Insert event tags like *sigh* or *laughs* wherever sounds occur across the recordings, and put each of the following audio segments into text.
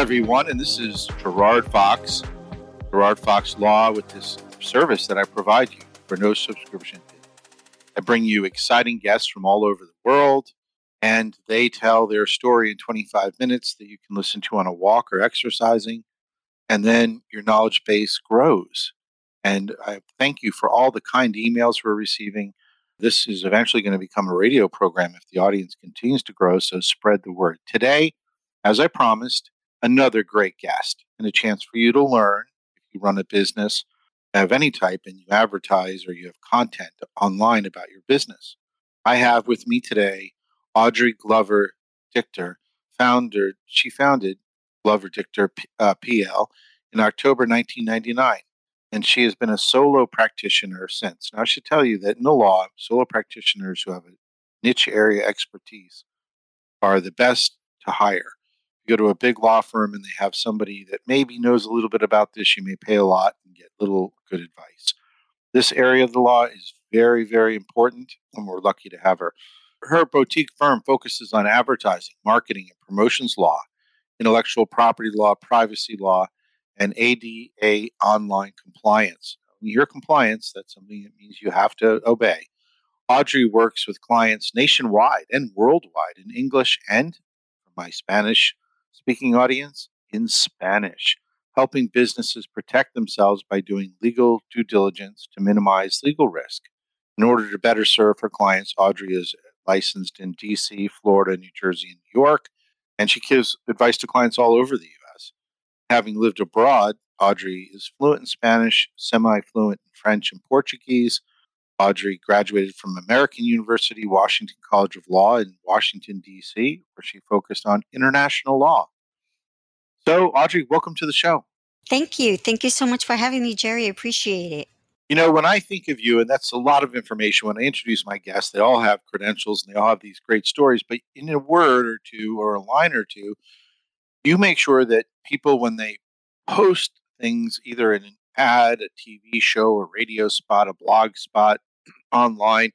everyone, and this is Gerard Fox, Gerard Fox Law, with this service that I provide you for no subscription. I bring you exciting guests from all over the world, and they tell their story in 25 minutes that you can listen to on a walk or exercising, and then your knowledge base grows. And I thank you for all the kind emails we're receiving. This is eventually going to become a radio program if the audience continues to grow, so spread the word. Today, as I promised, another great guest and a chance for you to learn if you run a business of any type and you advertise or you have content online about your business. I have with me today Audrey Glover Dichter, founder. She founded Glover Dichter uh, PL in October 1999, and she has been a solo practitioner since. Now, I should tell you that in the law, solo practitioners who have a niche area expertise are the best to hire go to a big law firm and they have somebody that maybe knows a little bit about this, you may pay a lot and get little good advice. This area of the law is very, very important, and we're lucky to have her. Her boutique firm focuses on advertising, marketing, and promotions law, intellectual property law, privacy law, and ADA online compliance. When you hear compliance, that's something that means you have to obey. Audrey works with clients nationwide and worldwide in English and, my Spanish speaking audience in Spanish, helping businesses protect themselves by doing legal due diligence to minimize legal risk. In order to better serve her clients, Audrey is licensed in DC, Florida, New Jersey, and New York, and she gives advice to clients all over the US. Having lived abroad, Audrey is fluent in Spanish, semi fluent in French and Portuguese. Audrey graduated from American University Washington College of Law in Washington, D.C., where she focused on international law. So, Audrey, welcome to the show. Thank you. Thank you so much for having me, Jerry. Appreciate it. You know, when I think of you, and that's a lot of information, when I introduce my guests, they all have credentials and they all have these great stories, but in a word or two or a line or two, you make sure that people, when they post things either in an ad, a TV show, a radio spot, a blog spot, online,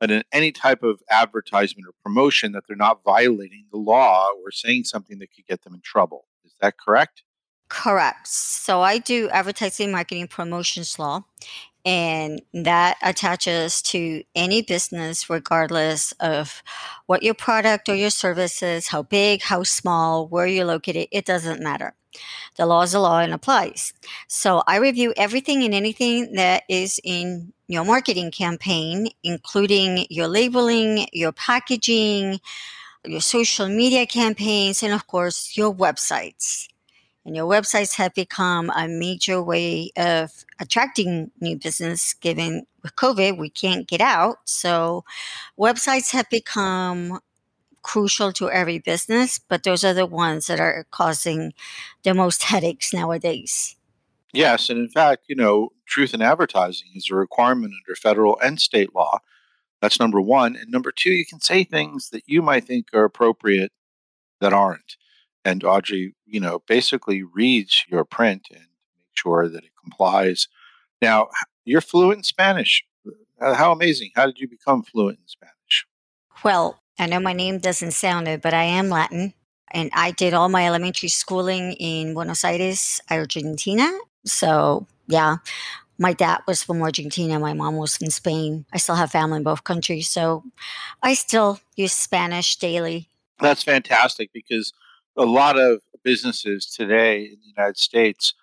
and in any type of advertisement or promotion, that they're not violating the law or saying something that could get them in trouble. Is that correct? Correct. So I do advertising, marketing, promotions law, and that attaches to any business, regardless of what your product or your service is, how big, how small, where you're located, it doesn't matter. The law is the law and applies. So I review everything and anything that is in your marketing campaign, including your labeling, your packaging, your social media campaigns, and of course, your websites. And your websites have become a major way of attracting new business given with COVID, we can't get out. So websites have become crucial to every business, but those are the ones that are causing the most headaches nowadays. Yes. And in fact, you know, truth in advertising is a requirement under federal and state law. That's number one. And number two, you can say things that you might think are appropriate that aren't. And Audrey, you know, basically reads your print and make sure that it complies. Now, you're fluent in Spanish. Uh, how amazing. How did you become fluent in Spanish? Well, I know my name doesn't sound it, but I am Latin. And I did all my elementary schooling in Buenos Aires, Argentina. So, yeah, my dad was from Argentina. My mom was from Spain. I still have family in both countries. So I still use Spanish daily. That's fantastic because a lot of businesses today in the United States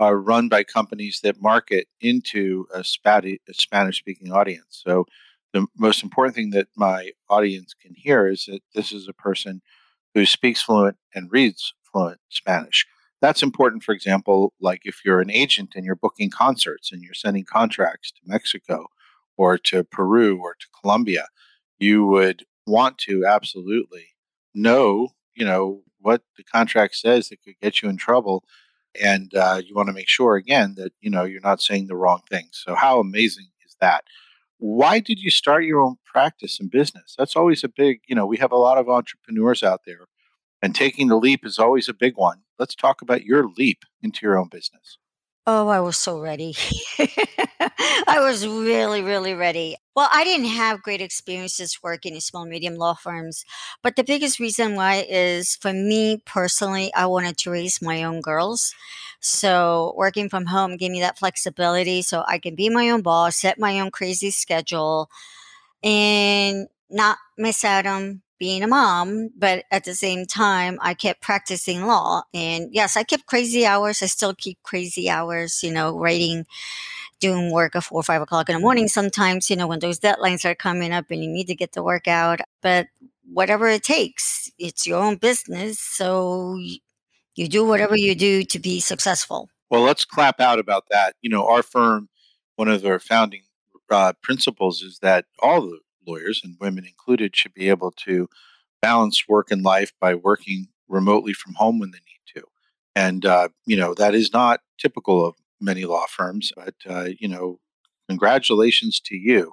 are run by companies that market into a, Spanish speaking audience. So the most important thing that my audience can hear is that this is a person who speaks fluent and reads fluent Spanish. That's important, for example, like if you're an agent and you're booking concerts and you're sending contracts to Mexico or to Peru or to Colombia, you would want to absolutely know, you know, what the contract says that could get you in trouble. And uh, you want to make sure, again, that, you know, you're not saying the wrong things. So, how amazing is that? Why did you start your own practice and business? That's always a big, you know, we have a lot of entrepreneurs out there, and taking the leap is always a big one. Let's talk about your leap into your own business. Oh, I was so ready. *laughs* I was really, really ready. Well, I didn't have great experiences working in small, medium law firms. But the biggest reason why is for me personally, I wanted to raise my own girls. So working from home gave me that flexibility so I can be my own boss, set my own crazy schedule, and not miss out on being a mom, but at the same time, I kept practicing law. And yes, I kept crazy hours. I still keep crazy hours, you know, writing doing work at four or five o'clock in the morning sometimes, you know, when those deadlines are coming up and you need to get the work out. But whatever it takes, it's your own business. So you do whatever you do to be successful. Well, let's clap out about that. You know, our firm, one of our founding uh, principles is that all the lawyers and women included should be able to balance work and life by working remotely from home when they need to. And, uh, you know, that is not typical of many law firms. But, uh, you know, congratulations to you.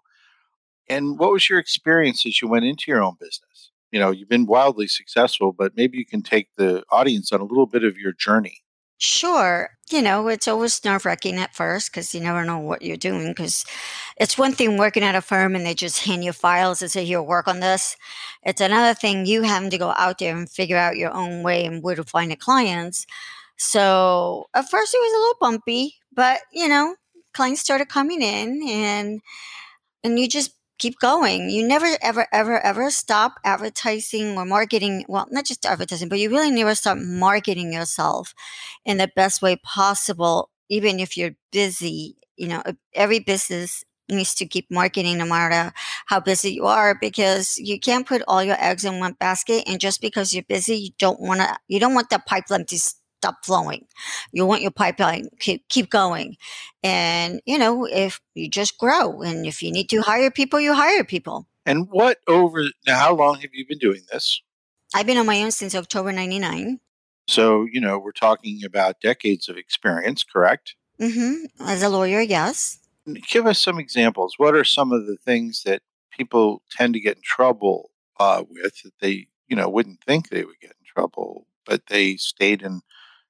And what was your experience as you went into your own business? You know, you've been wildly successful, but maybe you can take the audience on a little bit of your journey. Sure. You know, it's always nerve wracking at first because you never know what you're doing. Because it's one thing working at a firm and they just hand you files and say, here, work on this. It's another thing you having to go out there and figure out your own way and where to find the clients. So at first it was a little bumpy, but you know, clients started coming in and and you just keep going. You never ever ever ever stop advertising or marketing, well, not just advertising, but you really never stop marketing yourself in the best way possible even if you're busy. You know, every business needs to keep marketing no matter how busy you are because you can't put all your eggs in one basket and just because you're busy you don't want to you don't want the pipeline to stop flowing. You want your pipeline keep keep going, and you know if you just grow, and if you need to hire people, you hire people. And what over now? How long have you been doing this? I've been on my own since October '99. So you know we're talking about decades of experience, correct? Mm-hmm. As a lawyer, yes. Give us some examples. What are some of the things that people tend to get in trouble uh, with that they you know wouldn't think they would get in trouble, but they stayed in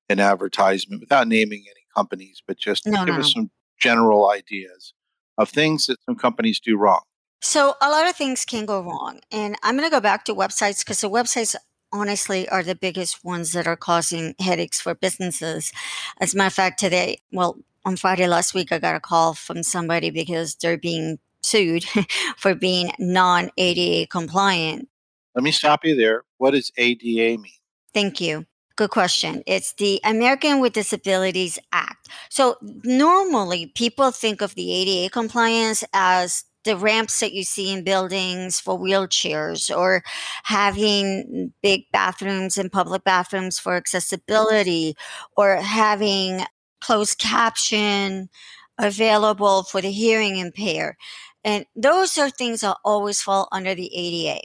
an advertisement without naming any companies, but just no, give no, us some general ideas of things that some companies do wrong. So, a lot of things can go wrong. And I'm going to go back to websites because the websites honestly are the biggest ones that are causing headaches for businesses. As a matter of fact, today, well, on Friday last week, I got a call from somebody because they're being sued *laughs* for being non ADA compliant. Let me stop you there. What does ADA mean? Thank you. Good question. It's the American with Disabilities Act. So normally people think of the ADA compliance as the ramps that you see in buildings for wheelchairs or having big bathrooms and public bathrooms for accessibility or having closed caption available for the hearing impaired. And those are things that always fall under the ADA.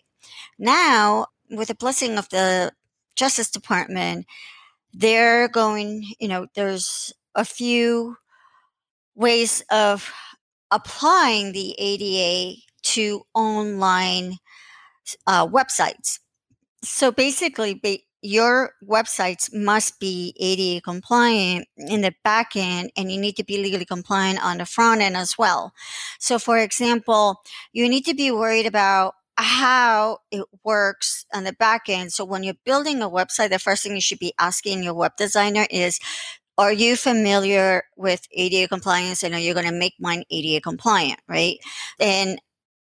Now, with the blessing of the Justice Department, they're going, you know, there's a few ways of applying the ADA to online uh, websites. So basically, your websites must be ADA compliant in the back end, and you need to be legally compliant on the front end as well. So, for example, you need to be worried about how it works on the back end. So when you're building a website, the first thing you should be asking your web designer is, are you familiar with ADA compliance and are you going to make mine ADA compliant, right? And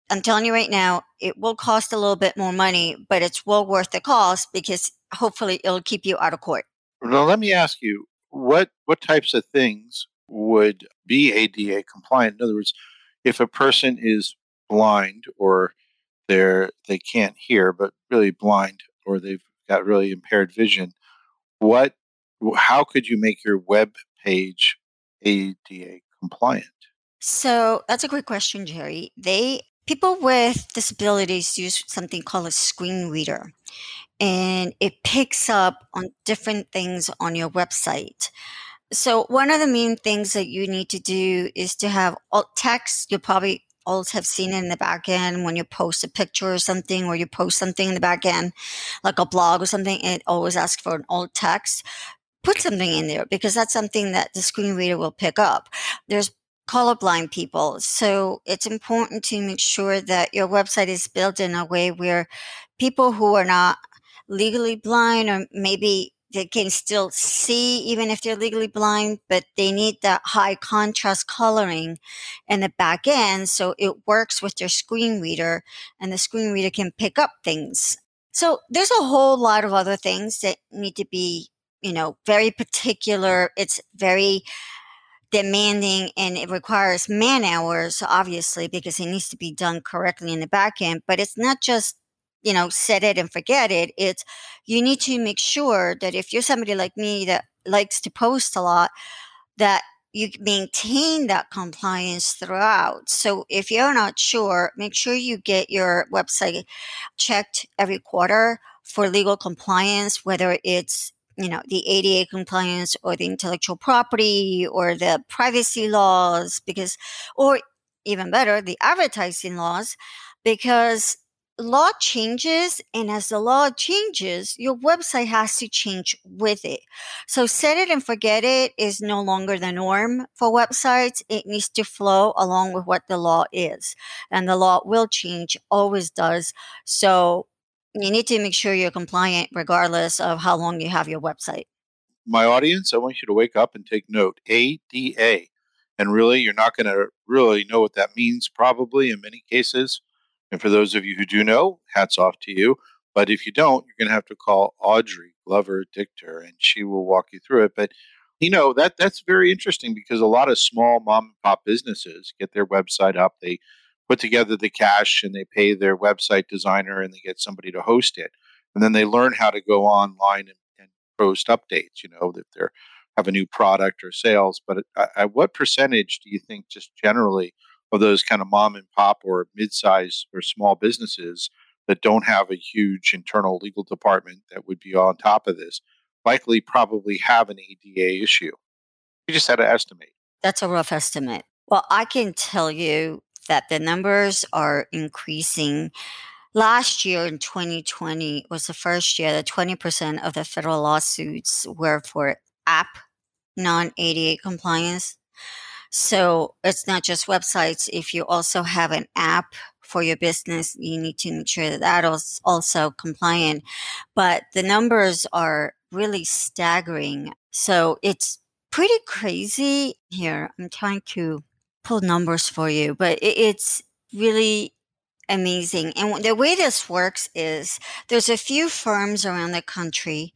I'm telling you right now, it will cost a little bit more money, but it's well worth the cost because hopefully it'll keep you out of court. Now, let me ask you, what what types of things would be ADA compliant? In other words, if a person is blind or they're they can't hear but really blind or they've got really impaired vision what how could you make your web page ada compliant? So that's a great question jerry. They people with disabilities use something called a screen reader and it picks up on different things on your website. So one of the main things that you need to do is to have alt text. You'll probably all have seen it in the back end when you post a picture or something or you post something in the back end like a blog or something it always asks for an alt text put something in there because that's something that the screen reader will pick up there's colorblind people. So it's important to make sure that your website is built in a way where people who are not legally blind or maybe they can still see even if they're legally blind, but they need that high contrast coloring in the back end so it works with their screen reader and the screen reader can pick up things. So there's a whole lot of other things that need to be, you know, very particular. It's very demanding and it requires man hours, obviously, because it needs to be done correctly in the back end. But it's not just, you know, set it and forget it. It's you need to make sure that if you're somebody like me that likes to post a lot, that you maintain that compliance throughout. So if you're not sure, make sure you get your website checked every quarter for legal compliance, whether it's you know, the ADA compliance or the intellectual property or the privacy laws, because, or even better, the advertising laws, because law changes and as the law changes your website has to change with it so set it and forget it is no longer the norm for websites it needs to flow along with what the law is and the law will change always does so you need to make sure you're compliant regardless of how long you have your website. My audience, I want you to wake up and take note. ADA. And really, you're not going to really know what that means, probably in many cases. And for those of you who do know, hats off to you. But if you don't, you're going to have to call Audrey Glover Dichter, and she will walk you through it. But you know that that's very interesting because a lot of small mom and pop businesses get their website up. They put together the cash and they pay their website designer and they get somebody to host it. And then they learn how to go online and, and post updates, you know, if they're have a new product or sales. But at, at what percentage do you think, just generally, of those kind of mom and pop or mid-size or small businesses that don't have a huge internal legal department that would be on top of this likely probably have an ADA issue? You just had to estimate. That's a rough estimate. Well, I can tell you that the numbers are increasing. Last year in 2020 was the first year that 20% of the federal lawsuits were for app non ADA compliance. So it's not just websites. If you also have an app for your business, you need to make sure that that is also compliant. But the numbers are really staggering. So it's pretty crazy here. I'm trying to pull numbers for you, but it's really amazing. And the way this works is there's a few firms around the country,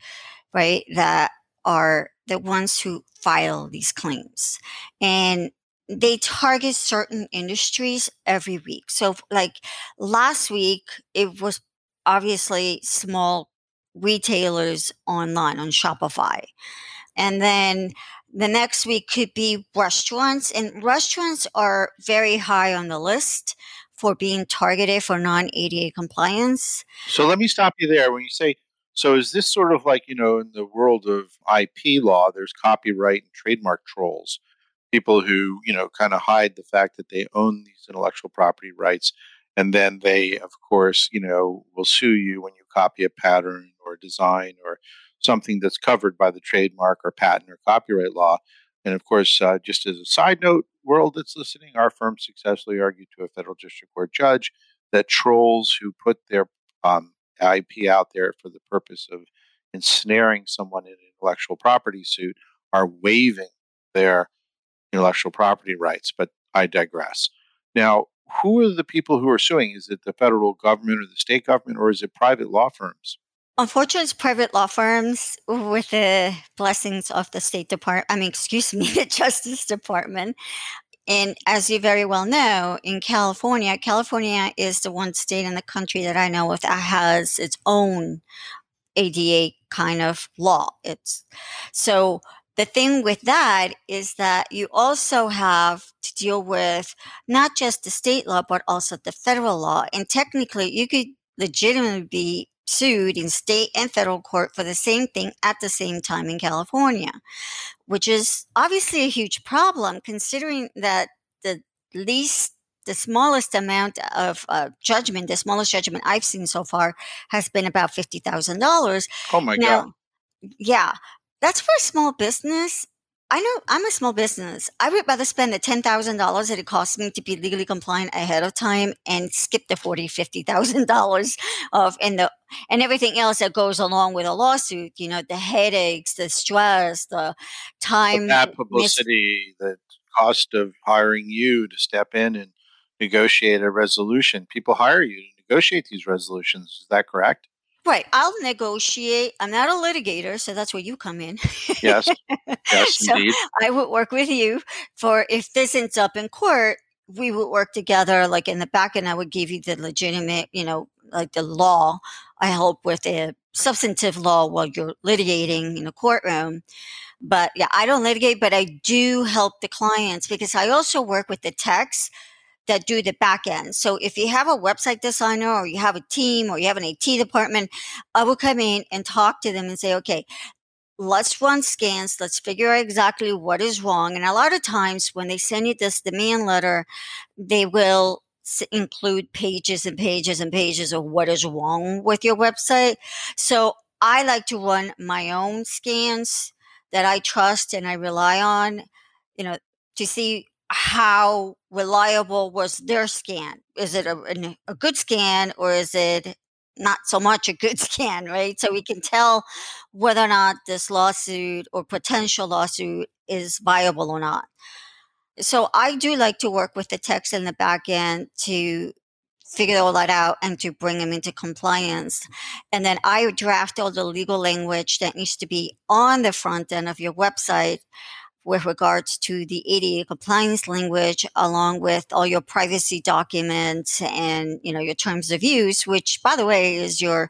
right, that are the ones who file these claims. And they target certain industries every week. So, like last week, it was obviously small retailers online on Shopify. And then the next week could be restaurants, and restaurants are very high on the list for being targeted for non ADA compliance. So let me stop you there. When you say, so is this sort of like, you know, in the world of IP law, there's copyright and trademark trolls, people who, you know, kind of hide the fact that they own these intellectual property rights. And then they, of course, you know, will sue you when you copy a pattern or a design or something that's covered by the trademark or patent or copyright law. And of course, uh, just as a side note, world that's listening, our firm successfully argued to a federal district court judge that trolls who put their um, IP out there for the purpose of ensnaring someone in an intellectual property suit are waiving their intellectual property rights. But I digress. Now, who are the people who are suing? Is it the federal government or the state government, or is it private law firms? Unfortunately, it's private law firms with the blessings of the State Department, I mean, excuse me, *laughs* the Justice Department. And as you very well know, in California, California is the one state in the country that I know of that has its own ADA kind of law. It's so the thing with that is that you also have to deal with not just the state law, but also the federal law. And technically, you could legitimately be sued in state and federal court for the same thing at the same time in California, which is obviously a huge problem considering that the least the smallest amount of uh, judgment, the smallest judgment I've seen so far has been about $50,000. Oh my now, God. Yeah. That's for a small business. I know I'm a small business. I would rather spend the ten thousand dollars that it costs me to be legally compliant ahead of time and skip the forty, fifty thousand *laughs* dollars of and the and everything else that goes along with a lawsuit. You know, the headaches, the stress, the time, that publicity, the cost of hiring you to step in and negotiate a resolution. People hire you to negotiate these resolutions. Is that correct? Right. I'll negotiate. I'm not a litigator, so that's where you come in. Yes. *laughs* Yes, so indeed. I would work with you for if this ends up in court, we would work together like in the back and I would give you the legitimate, you know, like the law. I help with the substantive law while you're litigating in the courtroom. But yeah, I don't litigate, but I do help the clients because I also work with the techs that do the back end. So if you have a website designer or you have a team or you have an IT department, I will come in and talk to them and say, okay, let's run scans. Let's figure out exactly what is wrong. And a lot of times when they send you this demand letter, they will include pages and pages and pages of what is wrong with your website. So I like to run my own scans that I trust and I rely on, you know, to see how reliable was their scan. Is it a, a good scan or is it not so much a good *laughs* scan, right? So we can tell whether or not this lawsuit or potential lawsuit is viable or not. So I do like to work with the techs in the back end to figure all that out and to bring them into compliance. And then I draft all the legal language that needs to be on the front end of your website with regards to the ADA compliance language, along with all your privacy documents and you know your terms of use, which by the way is your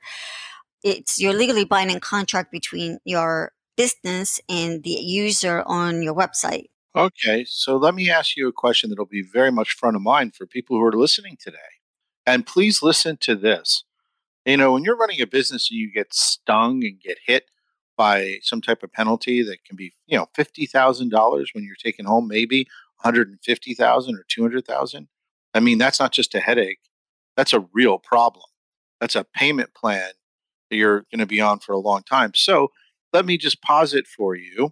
it's your legally binding contract between your business and the user on your website. Okay, so let me ask you a question that'll be very much front of mind for people who are listening today. And please listen to this. You know, when you're running a business and you get stung and get hit by some type of penalty that can be, you know, fifty thousand dollars when you're taking home maybe one hundred and fifty thousand or two hundred thousand. I mean, that's not just a headache; that's a real problem. That's a payment plan that you're going to be on for a long time. So let me just posit for you,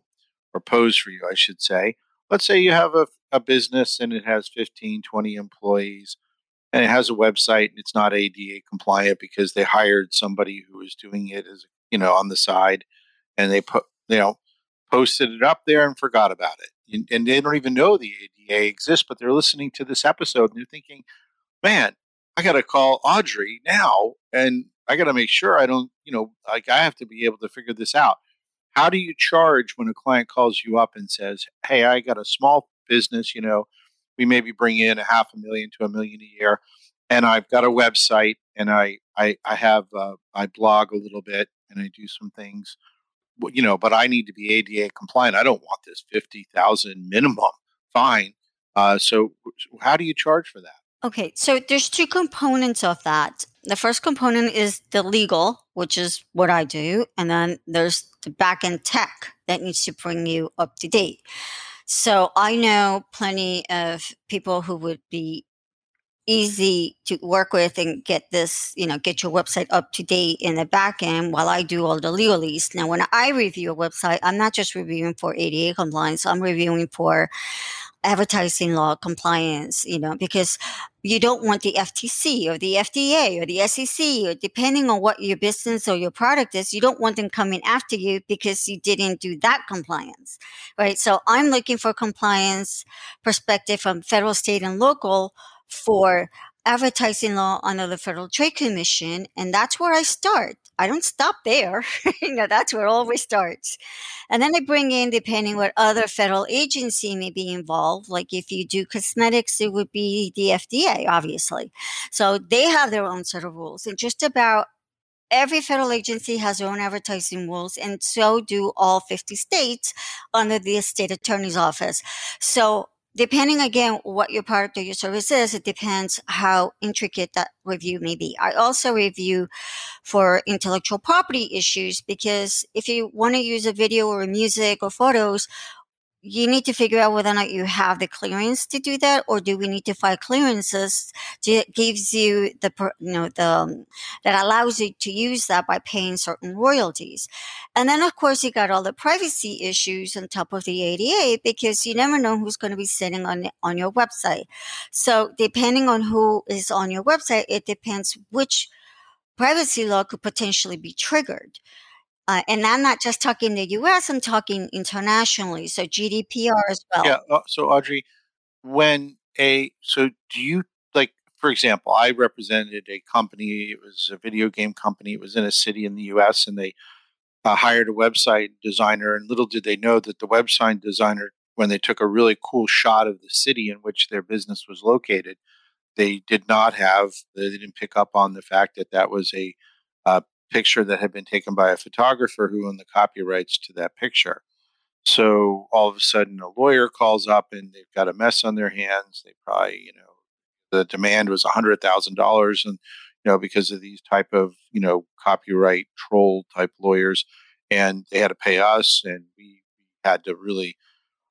or pose for you, I should say. Let's say you have a, a business and it has 15, 20 employees and it has a website and it's not ADA compliant because they hired somebody who was doing it as you know on the side and they put you know posted it up there and forgot about it. And they don't even know the ada exists but they're listening to this episode and they're thinking man i gotta call audrey now and i gotta make sure i don't you know like i have to be able to figure this out. How do you charge when a client calls you up and says hey i got a small business you know we maybe bring in a half a million to a million a year and i've got a website and i i, I have uh, i blog a little bit and i do some things you know, but I need to be ADA compliant. I don't want this 50,000 minimum *laughs* fine. Uh, so how do you charge for that? Okay, so there's two components of that. The first component is the legal, which is what I do, and then there's the back end tech that needs to bring you up to date. So I know plenty of people who would be easy to work with and get this, you know, get your website up to date in the back end while I do all the legalese. Now, when I review a website, I'm not just reviewing for ADA compliance, I'm reviewing for advertising law compliance, you know, because you don't want the FTC or the FDA or the SEC or depending on what your business or your product is, you don't want them coming after you because you didn't do that compliance, right? So I'm looking for compliance perspective from federal, state, and local for advertising law under the Federal Trade Commission, and that's where I start. I don't stop there. *laughs* you know, that's where it always starts. And then I bring in, depending what other federal agency may be involved. Like if you do cosmetics, it would be the FDA, obviously. So they have their own set of rules. And just about every federal agency has their own advertising rules, and so do all 50 states under the state attorney's office. So depending again what your product or your service is, it depends how intricate that review may be. I also review for intellectual property issues because if you want to use a video or music or photos, you need to figure out whether or not you have the clearance to do that, or do we need to file clearances that gives you the you know the um, that allows you to use that by paying certain royalties, and then of course you got all the privacy issues on top of the ADA because you never know who's going to be sitting on on your website. So depending on who is on your website, it depends which privacy law could potentially be triggered. Uh, and I'm not just talking the US, I'm talking internationally. So GDPR as well. Yeah. Uh, so, Audrey, when a, so do you, like, for example, I represented a company, it was a video game company, it was in a city in the US, and they uh, hired a website designer. And little did they know that the website designer, when they took a really cool shot of the city in which their business was located, they did not have, they didn't pick up on the fact that that was a uh, picture that had been taken by a photographer who owned the copyrights to that picture. So all of a sudden, a lawyer calls up and they've got a mess on their hands. They probably, you know, the demand was hundred thousand dollars, and you know, because of these type of you know copyright troll type lawyers, and they had to pay us, and we had to really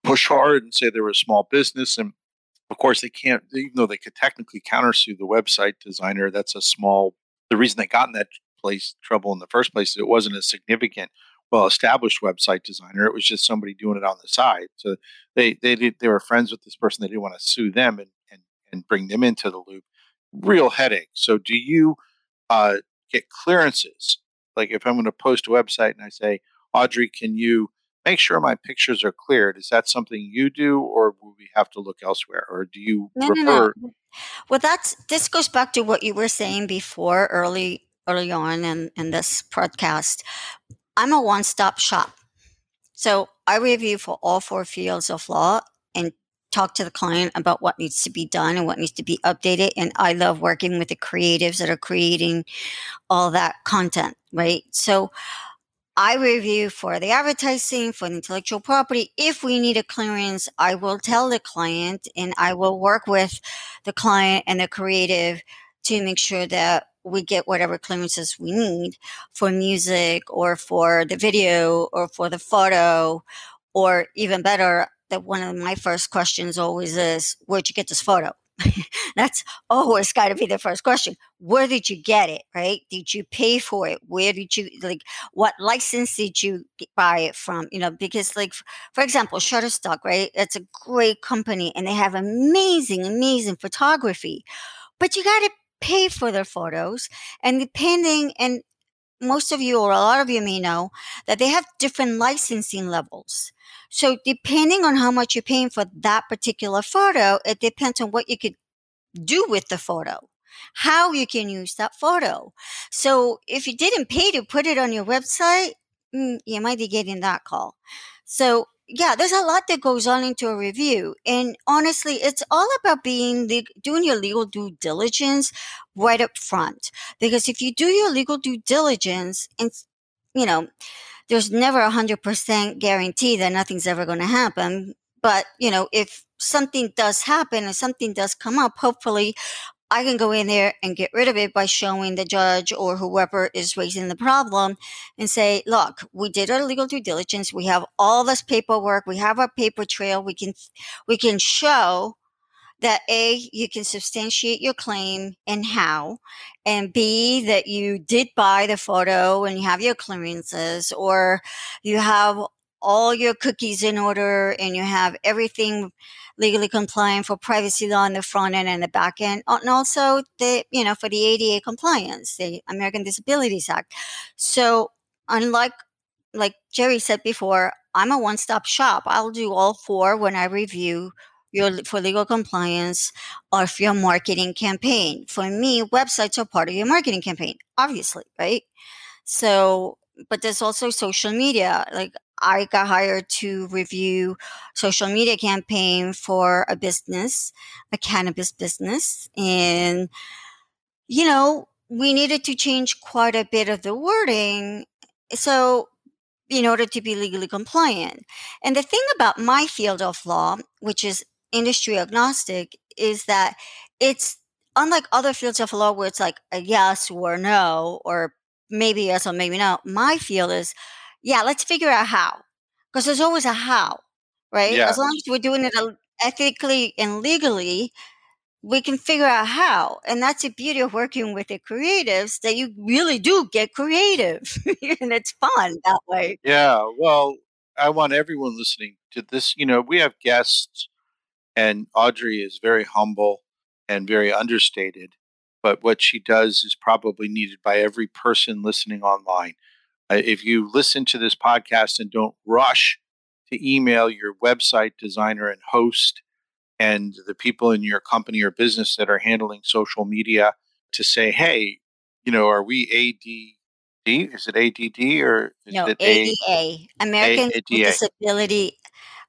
push hard and say they were a small business, and of course they can't, even though they could technically countersue the website designer. That's a small. The reason they got in that place trouble in the first place it wasn't a significant, well established website designer. It was just somebody doing it on the side. So they they did, they were friends with this person. They didn't want to sue them and and and bring them into the loop. Real headache. So do you uh, get clearances? Like if I'm going to post a website and I say, Audrey, can you make sure my pictures are cleared? Is that something you do, or will we have to look elsewhere, or do you no, refer? No, no. Well, that's this goes back to what you were saying before early early on in, in this podcast, I'm a one stop shop. So I review for all four fields of law and talk to the client about what needs to be done and what needs to be updated. And I love working with the creatives that are creating all that content, right? So I review for the advertising, for the intellectual property. If we need a clearance, I will tell the client and I will work with the client and the creative to make sure that we get whatever clearances we need for music or for the video or for the photo or even better that one of my first questions always is where'd you get this photo? *laughs* That's always got to be the first question. Where did you get it? Right? Did you pay for it? Where did you like what license did you buy it from? You know because like for example shutterstock right? It's a great company and they have amazing amazing photography. But you got to pay for their photos and depending and most of you or a lot of you may know that they have different licensing levels. So depending on how much you're paying for that particular photo, it depends on what you could do with the photo, how you can use that photo. So if you didn't pay to put it on your website, mm, you might be getting that call. So yeah, there's a lot that goes on into a review. And honestly, it's all about being the, doing your legal due diligence right up front. Because if you do your legal due diligence and, you know, there's never a hundred percent guarantee that nothing's ever going to happen. But, you know, if something does happen and something does come up, hopefully I can go in there and get rid of it by showing the judge or whoever is raising the problem and say, look, we did our legal due diligence. We have all this paperwork. We have our paper trail. We can, we can show that A, you can substantiate your claim and how, and B, that you did buy the photo and you have your clearances or you have all your cookies in order and you have everything legally compliant for privacy law on the front end and the back end, and also the you know for the ADA compliance, the American Disabilities Act. So unlike like Jerry said before, I'm a one-stop shop. I'll do all four when I review your for legal compliance of your marketing campaign. For me, websites are part of your marketing campaign, obviously, right? So, but there's also social media. Like I got hired to review social media campaign for a business, a cannabis business. And, you know, we needed to change quite a bit of the wording. So, in order to be legally compliant. And the thing about my field of law, which is industry agnostic, is that it's unlike other fields of law where it's like a yes or no, or maybe yes or maybe no. My field is yeah, let's figure out how. Because there's always a how, right? Yeah. As long as we're doing it ethically and legally, we can figure out how. And that's the beauty of working with the creatives that you really do get creative *laughs* and it's fun that way. Yeah. Well, I want everyone listening to this. You know, we have guests, and Audrey is very humble and very understated. But what she does is probably needed by every person listening online. Uh, if you listen to this podcast and don't rush to email your website designer and host and the people in your company or business that are handling social media to say, hey, you know, are we ADD? Is it ADD or is No, it A- ADA, American with Disability,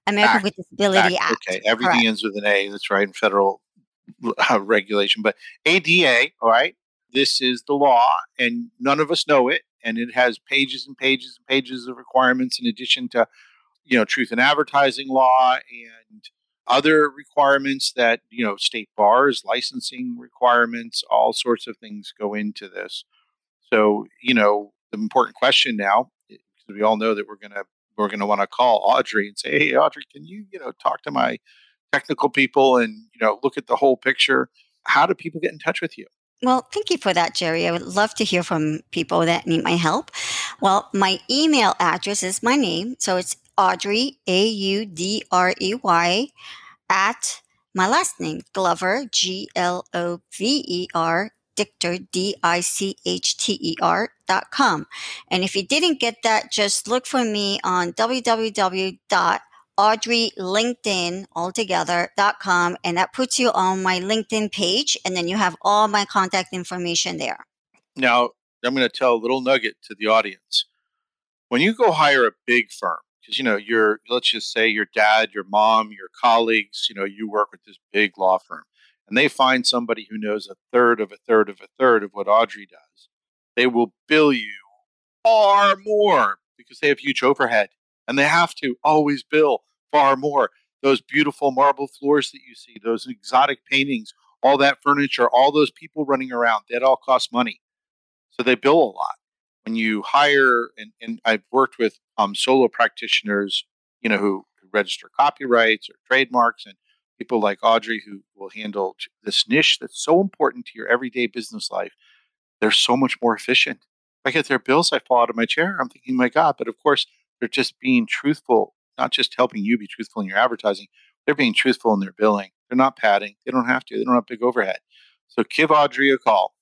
American Act, with Disability Act, Act. Okay, everything Correct. ends with an A. That's right in federal uh, regulation. But ADA, all right, this is the law, and none of us know it. And it has pages and pages and pages of requirements in addition to, you know, truth in advertising law and other requirements that, you know, state bars, licensing requirements, all sorts of things go into this. So, you know, the important question now, eh, because we all know that we're gonna we're gonna want to call Audrey and say, hey, Audrey, can you, you know, talk to my technical people and you know look at the whole picture? How do people get in touch with you? Well, thank you for that, Jerry. I would love to hear from people that need my help. Well, my email address is my name. So it's Audrey, A U D R E Y, at my last name, Glover, G L O V E R, Dichter, D I C H T E R dot com. And if you didn't get that, just look for me on www.audreylinkedin and that puts you on my LinkedIn page and then you have all my contact information there. Now, I'm going to tell a little nugget to the audience. When you go hire a big firm, because you know, your let's just say your dad, your mom, your colleagues, you know, you work with this big law firm, and they find somebody who knows a third of a third of a third of what Audrey does, they will bill you far more because they have huge overhead and they have to always bill far more. Those beautiful marble floors that you see, those exotic paintings, all that furniture, all those people running around, that all costs money. So they bill a lot. When you hire, and, and I've worked with um, solo practitioners, you know, who register copyrights or trademarks, and people like Audrey who will handle this niche that's so important to your everyday business life. They're so much more efficient. If I get their bills, I fall out of my chair. I'm thinking, my God, but of course, they're just being truthful, not just helping you be truthful in your advertising. They're being truthful in their billing. They're not padding. They don't have to. They don't have big overhead. So give Audrey a call.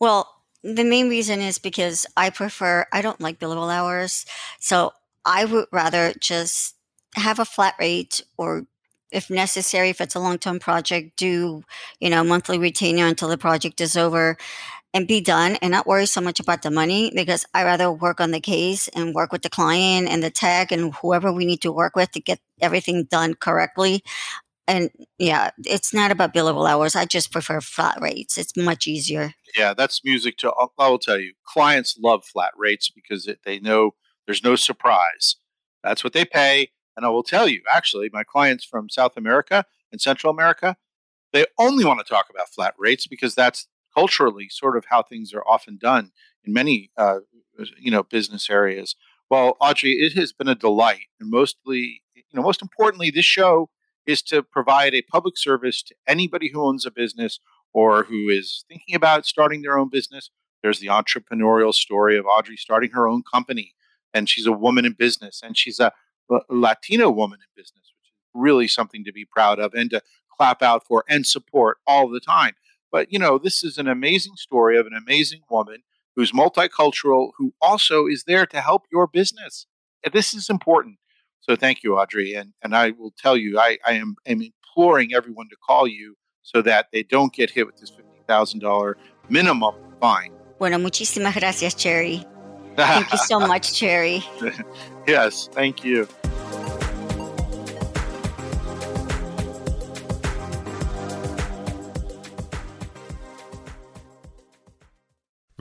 Well, the main reason is because I prefer, I don't like billable hours. So I would rather just have a flat rate or if necessary, if it's a long term project, do, you know, monthly retainer until the project is over and be done and not worry so much about the money because I rather work on the case and work with the client and the tech and whoever we need to work with to get everything done correctly. And yeah, it's not about billable hours. I just prefer flat rates. It's much easier. Yeah, that's music to. I will tell you, clients love flat rates because they know there's no surprise. That's what they pay. And I will tell you, actually, my clients from South America and Central America, they only want to talk about flat rates because that's culturally sort of how things are often done in many, uh, you know, business areas. Well, Audrey, it has been a delight, and mostly, you know, most importantly, this show is to provide a public service to anybody who owns a business or who is thinking about starting their own business. There's the entrepreneurial story of Audrey starting her own company, and she's a woman in business, and she's a Latino woman in business, which is really something to be proud of and to clap out for and support all the time. But you know, this is an amazing story of an amazing woman who's multicultural, who also is there to help your business. And this is important. So thank you, Audrey. And and I will tell you, I, I am, am imploring everyone to call you so that they don't get hit with this fifty thousand dollar minimum fine. Bueno, muchísimas gracias, Cherry. Thank you so *laughs* much, Cherry. yes, thank you.